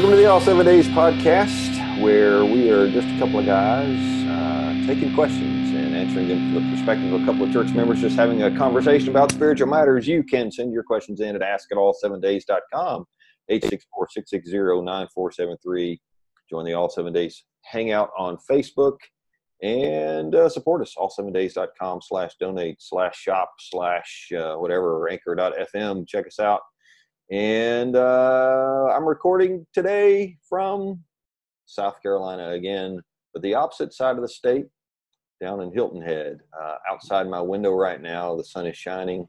Welcome to the All Seven Days podcast, where we are just a couple of guys uh, taking questions and answering them from the perspective of a couple of church members, just having a conversation about spiritual matters. You can send your questions in at askatall7days.com, 864-660-9473. Join the All Seven Days Hangout on Facebook and uh, support us, all7days.com slash donate slash shop slash uh, whatever, anchor.fm. Check us out. And uh, I'm recording today from South Carolina again, but the opposite side of the state, down in Hilton Head. Uh, outside my window right now, the sun is shining.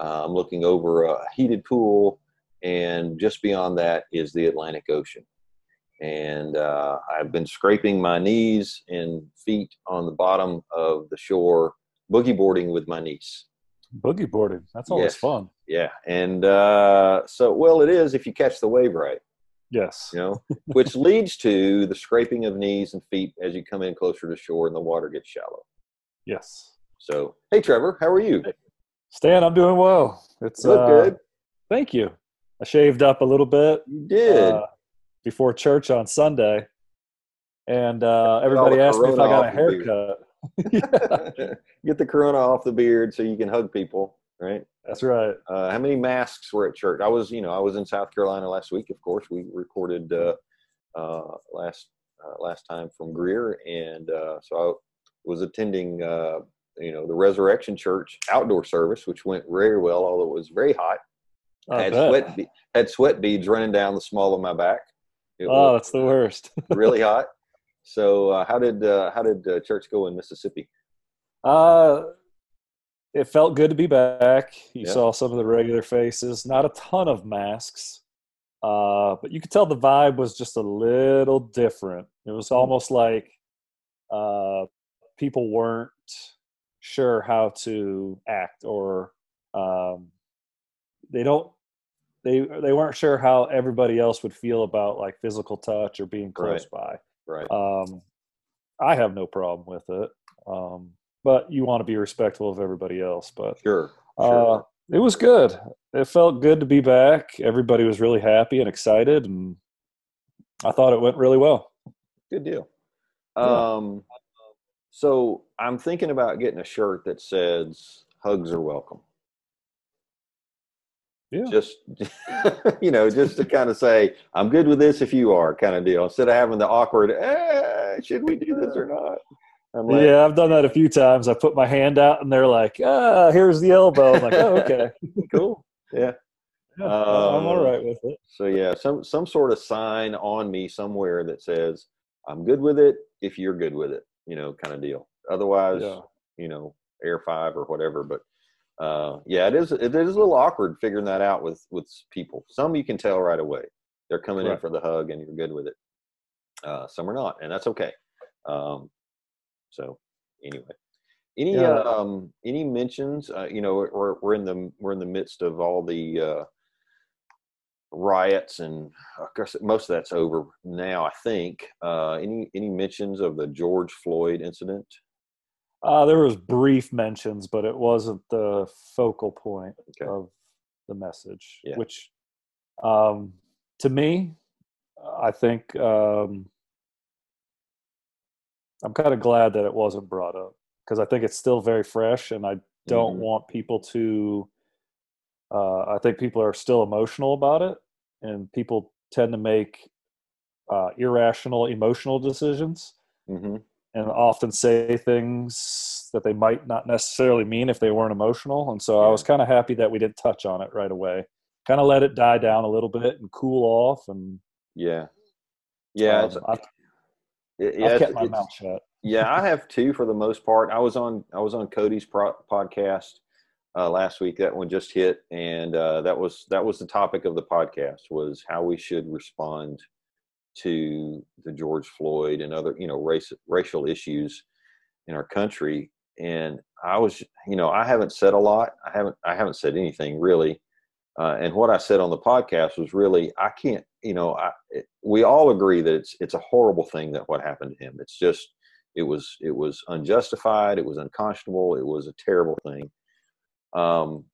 Uh, I'm looking over a heated pool, and just beyond that is the Atlantic Ocean. And uh, I've been scraping my knees and feet on the bottom of the shore, boogie boarding with my niece. Boogie boarding. That's always Yes. fun. Yeah, and uh, so well it is if you catch the wave right, Yes. you know, which leads to the scraping of knees and feet as you come in closer to shore and the water gets shallow. Yes. So, hey Trevor, how are you? Stan, I'm doing well. It's Look uh, good. Thank you. I shaved up a little bit You did. uh, before church on Sunday, and uh, everybody asked me if I got a off the beard. haircut. yeah, Get the corona off the beard so you can hug people, right? that's right. Uh, how many masks were at church? I was, you know, I was in South Carolina last week. Of course, we recorded uh, uh, last uh, last time from Greer, and uh, so I was attending, uh, you know, the Resurrection Church outdoor service, which went very well, although it was very hot. I had bet. sweat be- had sweat beads running down the small of my back. It Oh, that's the worst. really hot. So, uh, how did uh, how did uh, church go in Mississippi? Uh, it felt good to be back. You Yeah. saw some of the regular faces, not a ton of masks, uh, but you could tell the vibe was just a little different. It was almost like uh, people weren't sure how to act, or um, they don't. They they weren't sure how everybody else would feel about like physical touch or being close by. Right. Um, I have no problem with it, um, but you want to be respectful of everybody else. But Sure. uh, it was good. It felt good to be back. Everybody was really happy and excited, and I thought it went really well. Good deal. Yeah. Um, so I'm thinking about getting a shirt that says "Hugs are welcome." Yeah. Just you know, just to kind of say I'm good with this if you are, kind of deal. Instead of having the awkward, eh, should we do this or not? Like, yeah, I've done that a few times. I put my hand out, and they're like, "Ah, here's the elbow." I'm like, "Oh, okay, cool. Yeah. Yeah, I'm all Um, with it." So yeah, some some sort of sign on me somewhere that says I'm good with it if you're good with it, you know, kind of deal. Otherwise, Yeah. you know, air five or whatever. But uh, yeah, it is it is a little awkward figuring that out with with people. Some you can tell right away they're coming in for the hug and you're good with it. Uh, some are not, and that's okay. Um, so anyway, any Yeah. um any mentions? Uh, you know, we're we're in the we're in the midst of all the uh, riots and of course most of that's over now i think uh any any mentions of the george floyd incident Uh, there was brief mentions, but it wasn't the focal point Okay. of the message. Yeah. Which, um, to me, I think um, I'm kind of glad that it wasn't brought up because I think it's still very fresh, and I don't Mhm. want people to. Uh, I think people are still emotional about it, and people tend to make uh, irrational, emotional decisions hmm and often say things that they might not necessarily mean if they weren't emotional. And so I was kind of happy that we didn't touch on it right away. Kind of let it die down a little bit and cool off. And yeah yeah um, I've, it- yeah, I've kept my mouth shut. yeah i have two for the most part. I was on i was on cody's pro- podcast uh, last week. That one just hit and uh, that was that was the topic of the podcast was how we should respond to the george floyd and other you know race racial issues in our country. And i was you know i haven't said a lot. I haven't i haven't said anything really uh, and what i said on the podcast was really i can't you know I, it, we all agree that it's it's a horrible thing that what happened to him. It's just it was it was unjustified it was unconscionable it was a terrible thing. Um,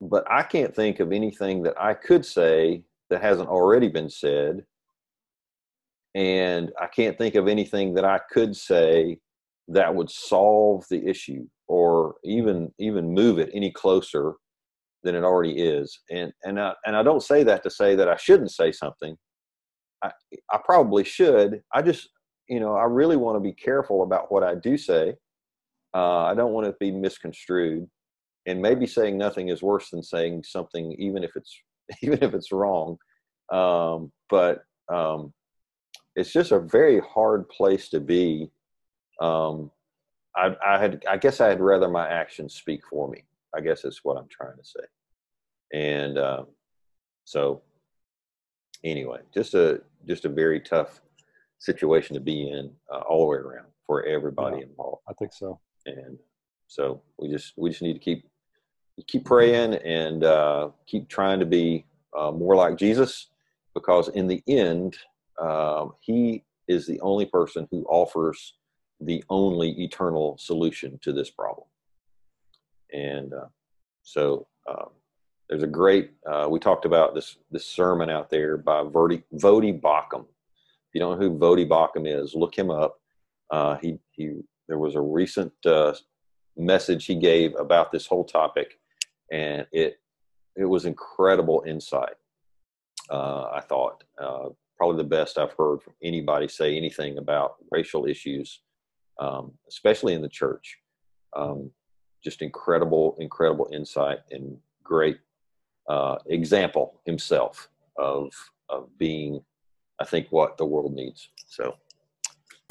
but i can't think of anything that i could say that hasn't already been said. And I can't think of anything that I could say that would solve the issue or even even move it any closer than it already is. And and I, and I don't say that to say that I shouldn't say something. I I probably should. I just you know I really want to be careful about what I do say. Uh, I don't want to be misconstrued, and maybe saying nothing is worse than saying something, even if it's even if it's wrong. Um, but um, it's just a very hard place to be. Um, I, I had, I guess, I had rather my actions speak for me. I guess is what I'm trying to say. And um, so, anyway, just a just a very tough situation to be in uh, all the way around for everybody yeah, involved. I think so. And so we just we just need to keep keep praying and uh, keep trying to be uh, more like Jesus, because in the end, um, he is the only person who offers the only eternal solution to this problem. And uh, so um, there's a great, uh, we talked about this, this sermon out there by Voddie, Voddie Baucham. If you don't know who Voddie Baucham is, look him up. Uh, he, he, there was a recent uh, message he gave about this whole topic, and it, it was incredible insight. Uh, I thought uh, probably the best I've heard from anybody say anything about racial issues, um, especially in the church. Um, just incredible, incredible insight and great uh, example himself of of being, I think, what the world needs. So,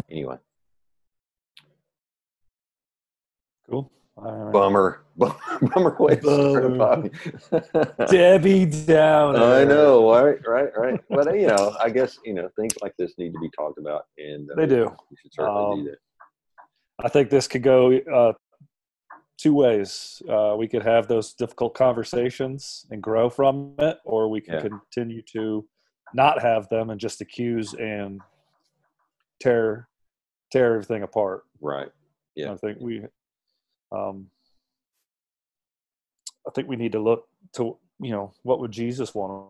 anyway, cool. Bummer, bummer way to Debbie Downer. I know, right, right, right. But you know, I guess you know things like this need to be talked about, and uh, they do. We should certainly um, do that. I think this could go uh, two ways. Uh, we could have those difficult conversations and grow from it, or we can yeah. continue to not have them and just accuse and tear tear everything apart. Right. Yeah. I think we um, I think we need to look to you know what would Jesus want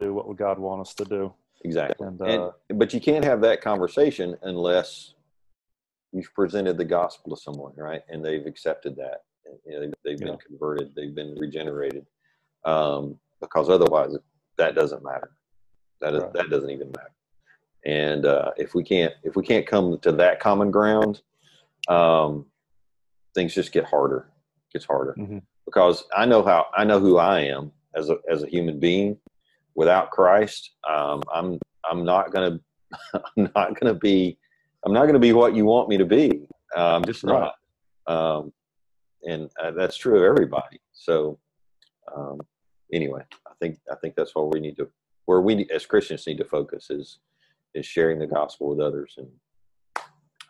to do, what would God want us to do. Exactly. And, uh, and but you can't have that conversation unless you've presented the gospel to someone, right? And they've accepted that. And, you know, they've, they've been converted. They've been regenerated. Um, because otherwise, that doesn't matter. That is, right. that doesn't even matter. And uh, if we can't if we can't come to that common ground, um, things just get harder. It gets harder mm-hmm. because I know how I know who I am as a as a human being. Without Christ, um, I'm I'm not gonna I'm not gonna be I'm not gonna be what you want me to be. Uh, I'm just not. Um, and uh, that's true of everybody. So um, anyway, I think I think that's what we need to where we as Christians need to focus is is sharing the gospel with others and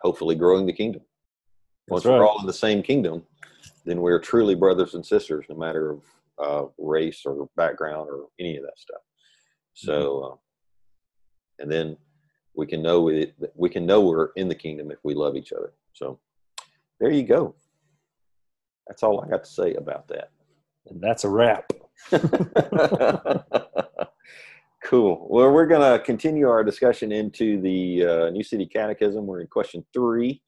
hopefully growing the kingdom. Once right. we're all in the same kingdom, then we're truly brothers and sisters, no matter of uh, race or background or any of that stuff. So, mm-hmm. uh, and then we can know it, we can know we're in the kingdom if we love each other. So, there you go. That's all I got to say about that. And that's a wrap. cool. Well, we're going to continue our discussion into the uh, New City Catechism. We're in question three.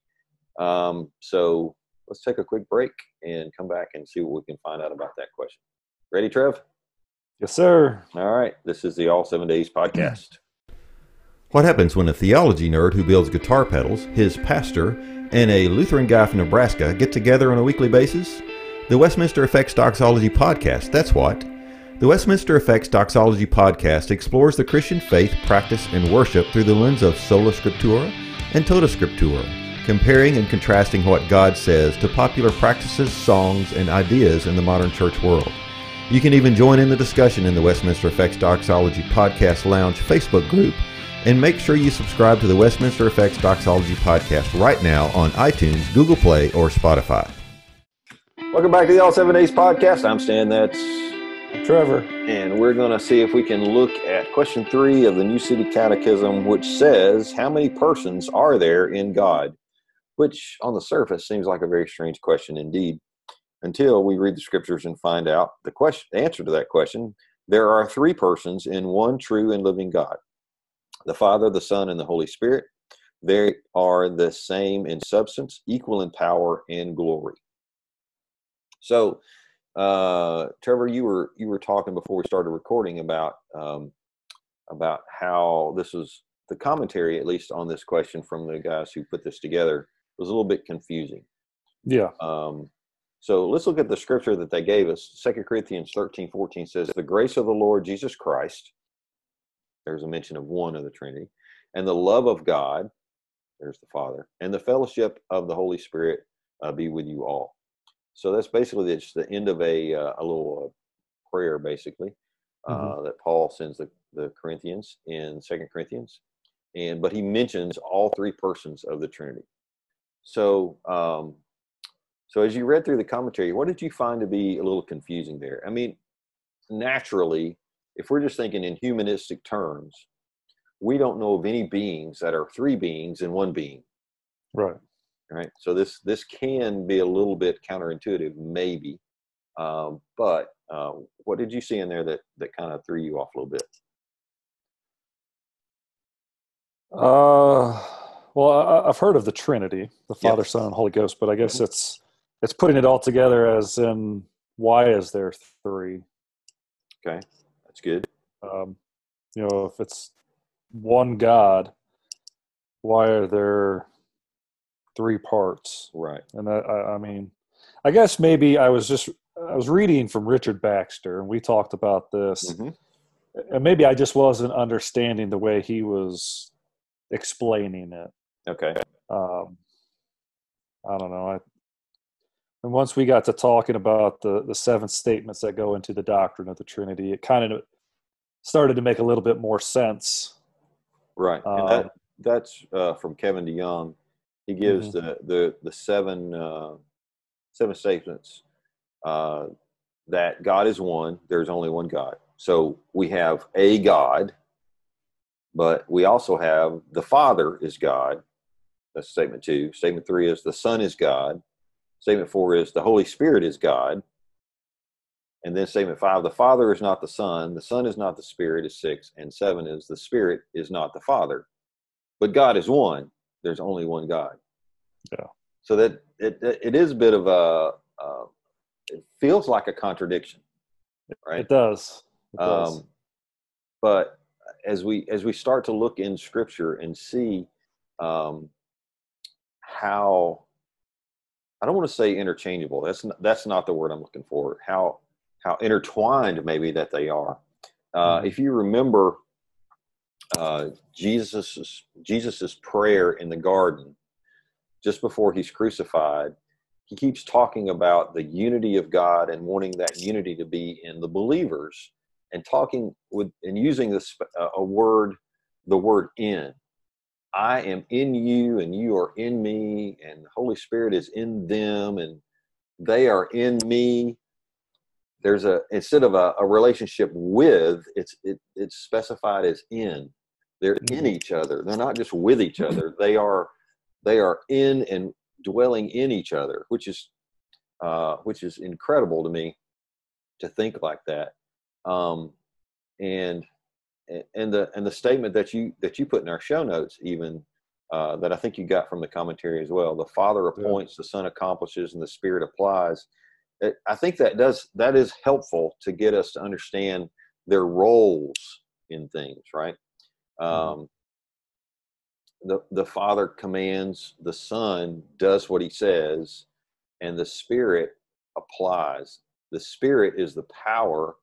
Um, so let's take a quick break and come back and see what we can find out about that question. Ready, Trev? Yes, sir. All right. This is the All Seven Days podcast. What happens when a theology nerd who builds guitar pedals, his pastor, and a Lutheran guy from Nebraska get together on a weekly basis? The Westminster Effects Doxology Podcast, that's what. The Westminster Effects Doxology Podcast explores the Christian faith, practice, and worship through the lens of Sola Scriptura and Tota Scriptura comparing and contrasting what God says to popular practices, songs, and ideas in the modern church world. You can even join in the discussion in the Westminster Effects Doxology Podcast Lounge Facebook group, and make sure you subscribe to the Westminster Effects Doxology Podcast right now on iTunes, Google Play, or Spotify. Welcome back to the All Seven Days Podcast. I'm Stan. That's Trevor. And we're going to see if we can look at question three of the New City Catechism, which says, How many persons are there in God? which on the surface seems like a very strange question indeed until we read the scriptures and find out the question the answer to that question there are three persons in one true and living god The Father, the Son, and the Holy Spirit, they are the same in substance, equal in power and glory. So, uh, Trevor, you were you were talking before we started recording about um, about how this was the commentary, at least on this question from the guys who put this together, was a little bit confusing. Yeah. Um, so let's look at the scripture that they gave us. Second Corinthians 13, 14 says, The grace of the Lord Jesus Christ, there's a mention of one of the Trinity, and the love of God, there's the Father, and the fellowship of the Holy Spirit uh, be with you all. So that's basically just the end of a, uh, a little uh, prayer, basically, mm-hmm. that Paul sends the, the Corinthians in Second Corinthians. And but he mentions all three persons of the Trinity. So um, so as you read through the commentary, what did you find to be a little confusing there? I mean, naturally, if we're just thinking in humanistic terms, we don't know of any beings that are three beings in one being. Right. Right. So this this can be a little bit counterintuitive, maybe. Um, but uh, what did you see in there that that kind of threw you off a little bit? Uh, well, I, have heard of the Trinity, the Father, yep. Son, and Holy Ghost, but I guess mm-hmm. it's it's putting it all together as in why is there three? Okay, that's good. Um, you know, if it's one God, why are there three parts? Right. And that, I, I mean, I guess maybe I was just I was reading from Richard Baxter, and we talked about this, mm-hmm. and maybe I just wasn't understanding the way he was explaining it. Okay. Um, I don't know. I and once we got to talking about the the seven statements that go into the doctrine of the Trinity, it kind of started to make a little bit more sense. Right, and that, um, that's uh, from Kevin DeYoung. He gives mm-hmm. the the the seven uh, seven statements uh, that God is one. There's only one God. So we have a God, but we also have the Father is God. That's statement two. Statement three is the Son is God. Statement four is the Holy Spirit is God. And then statement five, the Father is not the Son, the Son is not the Spirit, is six. And seven is the Spirit is not the Father. But God is one. There's only one God. Yeah. So that it it is a bit of a uh, it feels like a contradiction, right? It does. It does. Um, but as we as we start to look in Scripture and see um, how I don't want to say interchangeable. That's not, that's not the word I'm looking for. How how intertwined maybe that they are. Uh, mm-hmm. If you remember uh, Jesus's Jesus's prayer in the garden just before he's crucified, he keeps talking about the unity of God and wanting that unity to be in the believers, and talking with and using this uh, a word, the word "in." I am in you and you are in me and the Holy Spirit is in them and they are in me. There's a instead of a, a relationship with, it's it, it's specified as in. They're in mm-hmm. each other. They're not just with each other. They are they are in and dwelling in each other, which is uh, which is incredible to me to think like that. Um, and and the and the statement that you that you put in our show notes even uh, that I think you got from the commentary as well. The Father appoints, yeah. the Son accomplishes, and the Spirit applies. It, I think that does that is helpful to get us to understand their roles in things, right? Mm-hmm. Um, the the Father commands, the Son does what He says, and the Spirit applies. The Spirit is the power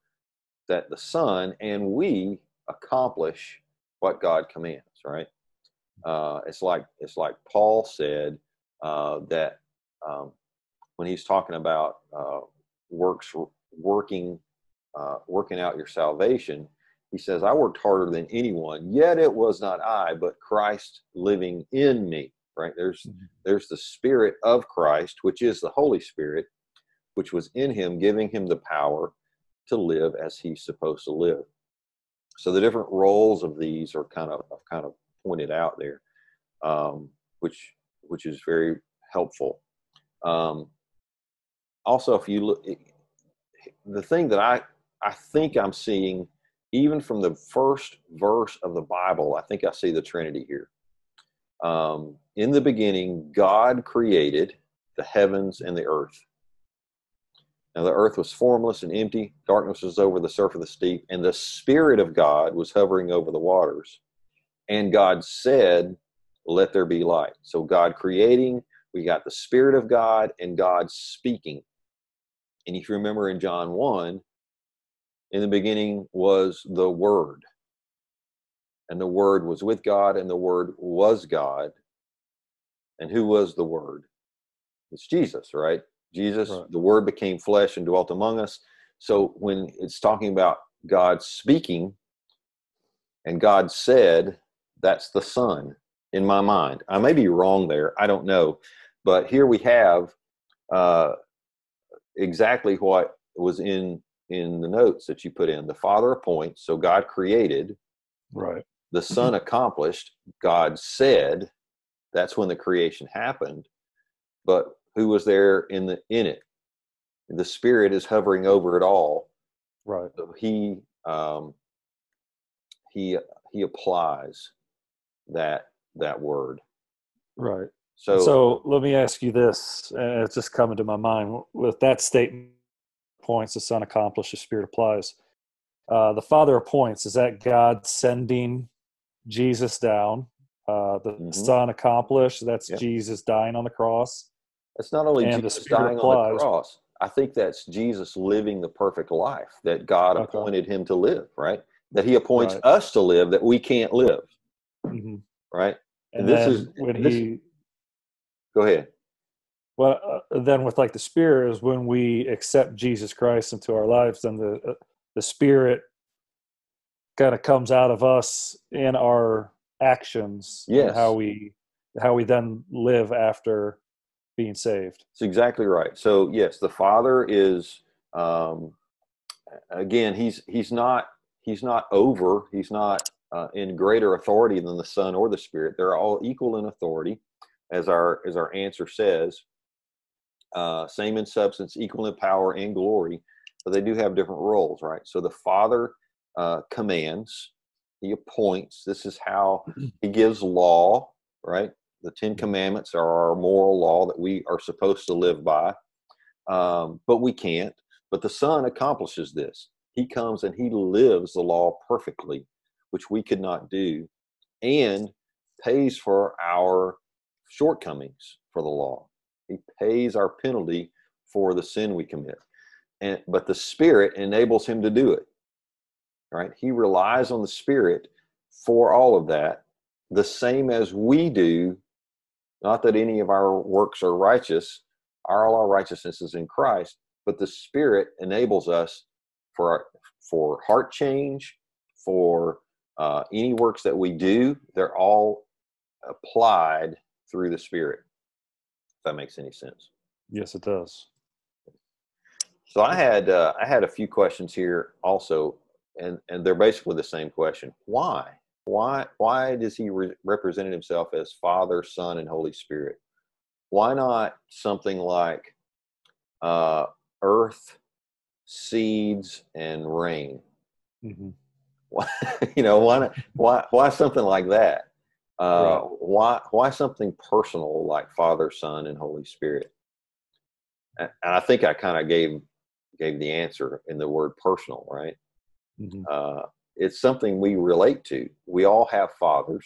that the Son and we accomplish what God commands, right? Uh, it's like it's like Paul said uh, that um, when he's talking about uh, works working uh, working out your salvation, he says, "I worked harder than anyone, yet it was not I, but Christ living in me." Right? There's mm-hmm. there's the Spirit of Christ, which is the Holy Spirit, which was in him, giving him the power to live as he's supposed to live so the different roles of these are kind of kind of pointed out there, um, which which is very helpful. Um, also, if you look, the thing that I I think I'm seeing even from the first verse of the Bible, I think I see the Trinity here. Um, in the beginning, God created the heavens and the earth. Now the earth was formless and empty, darkness was over the surface of the deep, and the Spirit of God was hovering over the waters. And God said, Let there be light. So God creating, we got the Spirit of God and God speaking. And if you remember in John 1, in the beginning was the Word. And the Word was with God, and the Word was God. And who was the Word? It's Jesus, right? Jesus, right. the Word became flesh and dwelt among us. So when it's talking about God speaking and God said, that's the Son in my mind. I may be wrong there. I don't know. But here we have uh, exactly what was in in the notes that you put in. The Father appoints, so God created. Right. The Son accomplished. God said. That's when the creation happened. But who was there in the in it. The Spirit is hovering over it all. Right. So he um, he he applies that that word. Right. So so let me ask you this, and it's just coming to my mind with that statement. Points the Son accomplishes, Spirit applies. Uh, the Father appoints. Is that God sending Jesus down? Uh, the mm-hmm. Son accomplished. That's. Jesus dying on the cross. It's not only and Jesus dying applies. on the cross. I think that's Jesus living the perfect life that God okay. appointed him to live, right? That he appoints right. us to live that we can't live. Mm-hmm. Right? And, and this is when this, he Go ahead. Well, uh, then with like the spirit is when we accept Jesus Christ into our lives, then the uh, the spirit kind of comes out of us in our actions yes. how we how we then live after being saved. That's exactly right. So yes, the Father is um, again he's he's not he's not over he's not uh, in greater authority than the Son or the Spirit. They're all equal in authority, as our as our answer says. Uh, same in substance, equal in power and glory, but they do have different roles, right? So the Father uh, commands, He appoints. This is how He gives law, right? The Ten Commandments are our moral law that we are supposed to live by, um, but we can't. But the Son accomplishes this. He comes and He lives the law perfectly, which we could not do, and pays for our shortcomings for the law. He pays our penalty for the sin we commit. And but the Spirit enables him to do it. Right? He relies on the Spirit for all of that, the same as we do not that any of our works are righteous, all our righteousness is in Christ, but the Spirit enables us for our, for heart change, for uh, any works that we do. They're all applied through the Spirit. If that makes any sense. Yes, it does. So I had uh, I had a few questions here also, and and they're basically the same question. Why? Why why does he re- represent himself as Father, Son, and Holy Spirit? Why not something like uh, earth, seeds, and rain? Mm-hmm. Why, you know, why not, why why something like that? Uh, right. Why why something personal like Father, Son, and Holy Spirit? And I think I kind of gave gave the answer in the word personal, right? Mm-hmm. Uh, it's something we relate to. We all have fathers,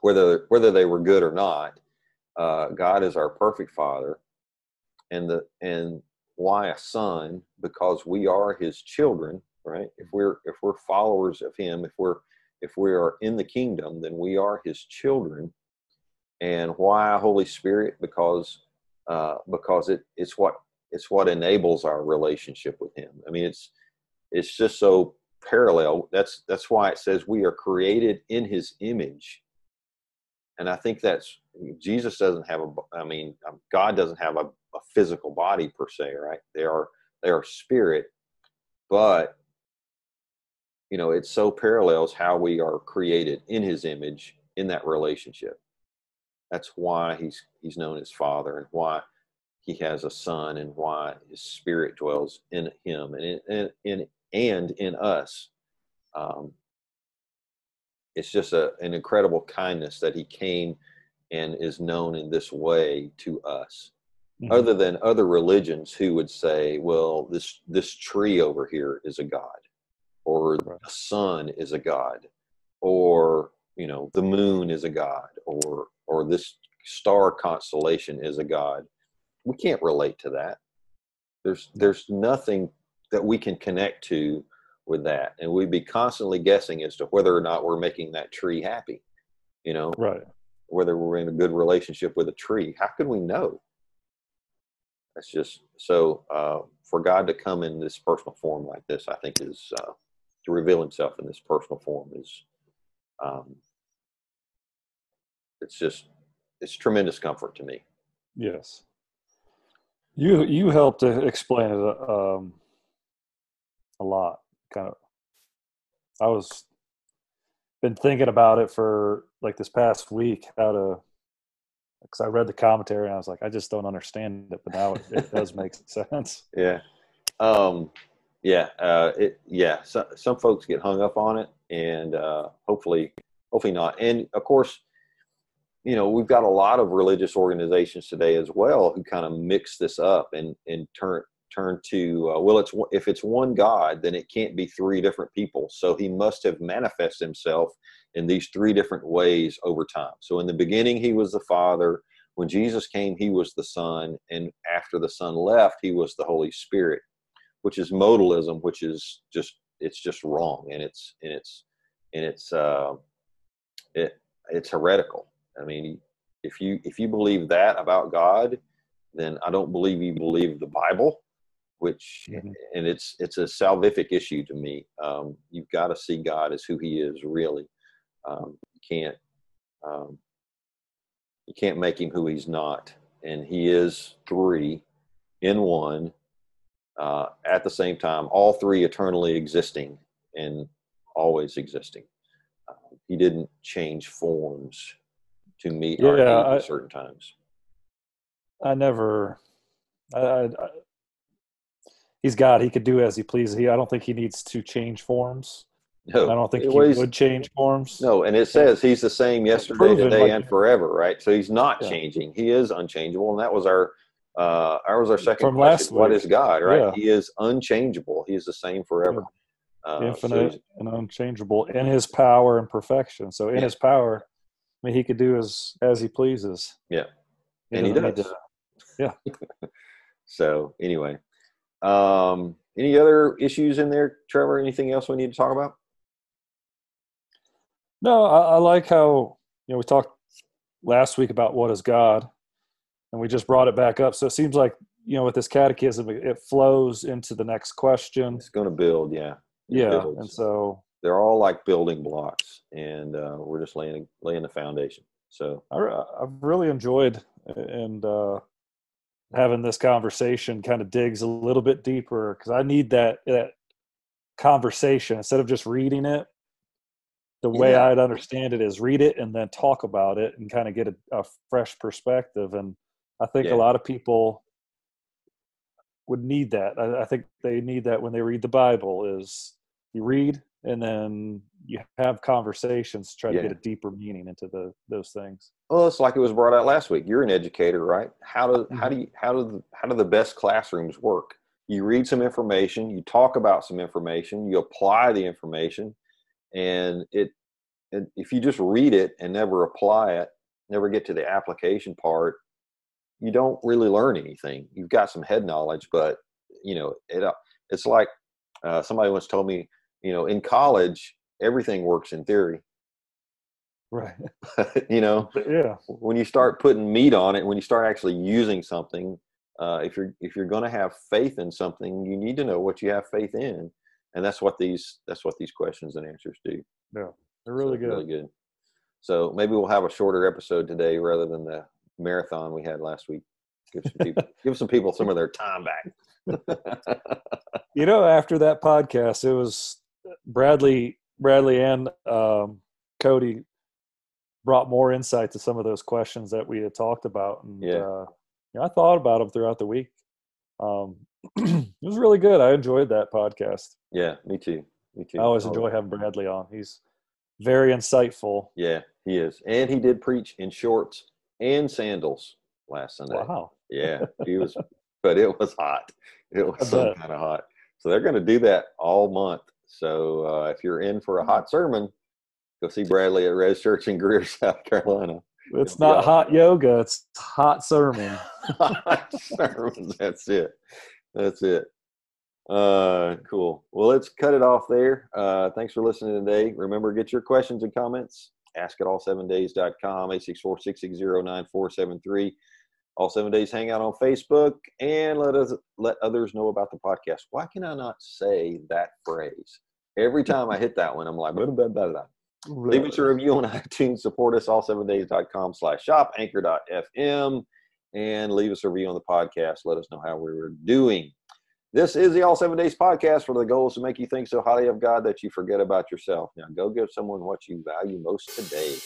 whether whether they were good or not. Uh, God is our perfect Father, and the and why a son? Because we are His children, right? If we're if we're followers of Him, if we're if we are in the kingdom, then we are His children. And why Holy Spirit? Because uh, because it it's what it's what enables our relationship with Him. I mean, it's it's just so parallel. That's that's why it says we are created in His image, and I think that's Jesus doesn't have a. I mean, um, God doesn't have a, a physical body per se, right? They are they are spirit, but you know it so parallels how we are created in His image in that relationship. That's why he's he's known as Father, and why he has a son and why his spirit dwells in him and in, in, in, and in us. Um, it's just a, an incredible kindness that he came and is known in this way to us. Mm-hmm. Other than other religions who would say, well, this this tree over here is a god, or right. the sun is a god, or you know the moon is a god, or or this star constellation is a god. We can't relate to that. There's there's nothing that we can connect to with that, and we'd be constantly guessing as to whether or not we're making that tree happy. You know, right? Whether we're in a good relationship with a tree. How can we know? That's just so uh, for God to come in this personal form like this, I think is uh, to reveal Himself in this personal form is um, it's just it's tremendous comfort to me. Yes, you you helped to explain it um, a lot. Kind of, I was been thinking about it for like this past week how to because I read the commentary and I was like, I just don't understand it, but now it, it does make sense. Yeah, um, yeah, uh, it, yeah. So, some folks get hung up on it, and uh, hopefully, hopefully not. And of course, you know, we've got a lot of religious organizations today as well who kind of mix this up and and turn turn to uh, well, it's if it's one God, then it can't be three different people. So he must have manifested himself in these three different ways over time. So in the beginning, he was the Father. When Jesus came, he was the Son, and after the Son left, he was the Holy Spirit, which is modalism, which is just it's just wrong, and it's and it's and it's uh, it it's heretical. I mean, if you if you believe that about God, then I don't believe you believe the Bible which mm-hmm. and it's it's a salvific issue to me. Um, you've got to see God as who He is really. Um, you can't um, you can't make Him who He's not, and He is three in one uh, at the same time. All three eternally existing and always existing. Uh, he didn't change forms to meet yeah, our needs I, at certain times. I never. I, I, he's God. He could do as he pleases. He, I don't think he needs to change forms. No, I don't think he would change forms. No, and it says he's the same yesterday, proven, today, like, and forever, right? So he's not yeah. changing. He is unchangeable, and that was our uh, our was our second From question. What is God? Right? Yeah. He is unchangeable. He is the same forever. Yeah. Uh, Infinite so and unchangeable in His power and perfection. So in His power, I mean, He could do as as He pleases. Yeah, he and He does. Yeah. so anyway, um, any other issues in there, Trevor? Anything else we need to talk about? No, I, I like how you know we talked last week about what is God, and we just brought it back up. So it seems like you know with this catechism, it flows into the next question. It's going to build, yeah. It yeah, builds. and so they're all like building blocks, and uh, we're just laying laying the foundation. So I, I've really enjoyed and uh, having this conversation kind of digs a little bit deeper because I need that that conversation instead of just reading it. The way yeah. I'd understand it is read it and then talk about it and kind of get a, a fresh perspective. And I think yeah. a lot of people would need that. I, I think they need that when they read the Bible. Is you read and then you have conversations to try yeah. to get a deeper meaning into the those things. Well it's like it was brought out last week. You're an educator right? How do mm-hmm. how do you how do how do the best classrooms work? You read some information you talk about some information you apply the information and it, it if you just read it and never apply it never get to the application part you don't really learn anything. You've got some head knowledge but you know it it's like uh, somebody once told me you know in college everything works in theory. Right. You know yeah. when you start putting meat on it when you start actually using something uh, if you're if you're going to have faith in something you need to know what you have faith in. And that's what these that's what these questions and answers do. Yeah they're really so, good really good. so maybe we'll have a shorter episode today rather than the marathon we had last week. Give some people give some people some of their time back. You know after that podcast it was Bradley, Bradley, and um, Cody brought more insight to some of those questions that we had talked about. And yeah, uh, you know, I thought about them throughout the week. Um, it was really good. I enjoyed that podcast. Yeah, me too. Me too. I always enjoy having Bradley on. He's very insightful. Yeah, he is, and he did preach in shorts and sandals last Sunday. Wow. Yeah, he was, but it was hot. It was so kind of hot. So they're going to do that all month. So uh, if you're in for a hot sermon, go see Bradley at Res Church in Greer, South Carolina. It's not hot yoga, it's hot sermon. hot sermons. That's it. That's it. Uh, cool. Well, let's cut it off there. Uh, thanks for listening today. Remember, get your questions and comments. Ask at all7days.com, 864-660-9473. All seven days hang out on Facebook and let us let others know about the podcast. Why can I not say that phrase? Every time I hit that one, I'm like, blah, blah, blah, blah. Leave us a review on iTunes. Support us all seven days.com slash shop, anchor.fm, and leave us a review on the podcast. Let us know how we were doing. This is the All Seven Days podcast where the goal is to make you think so highly of God that you forget about yourself. Now go give someone what you value most today.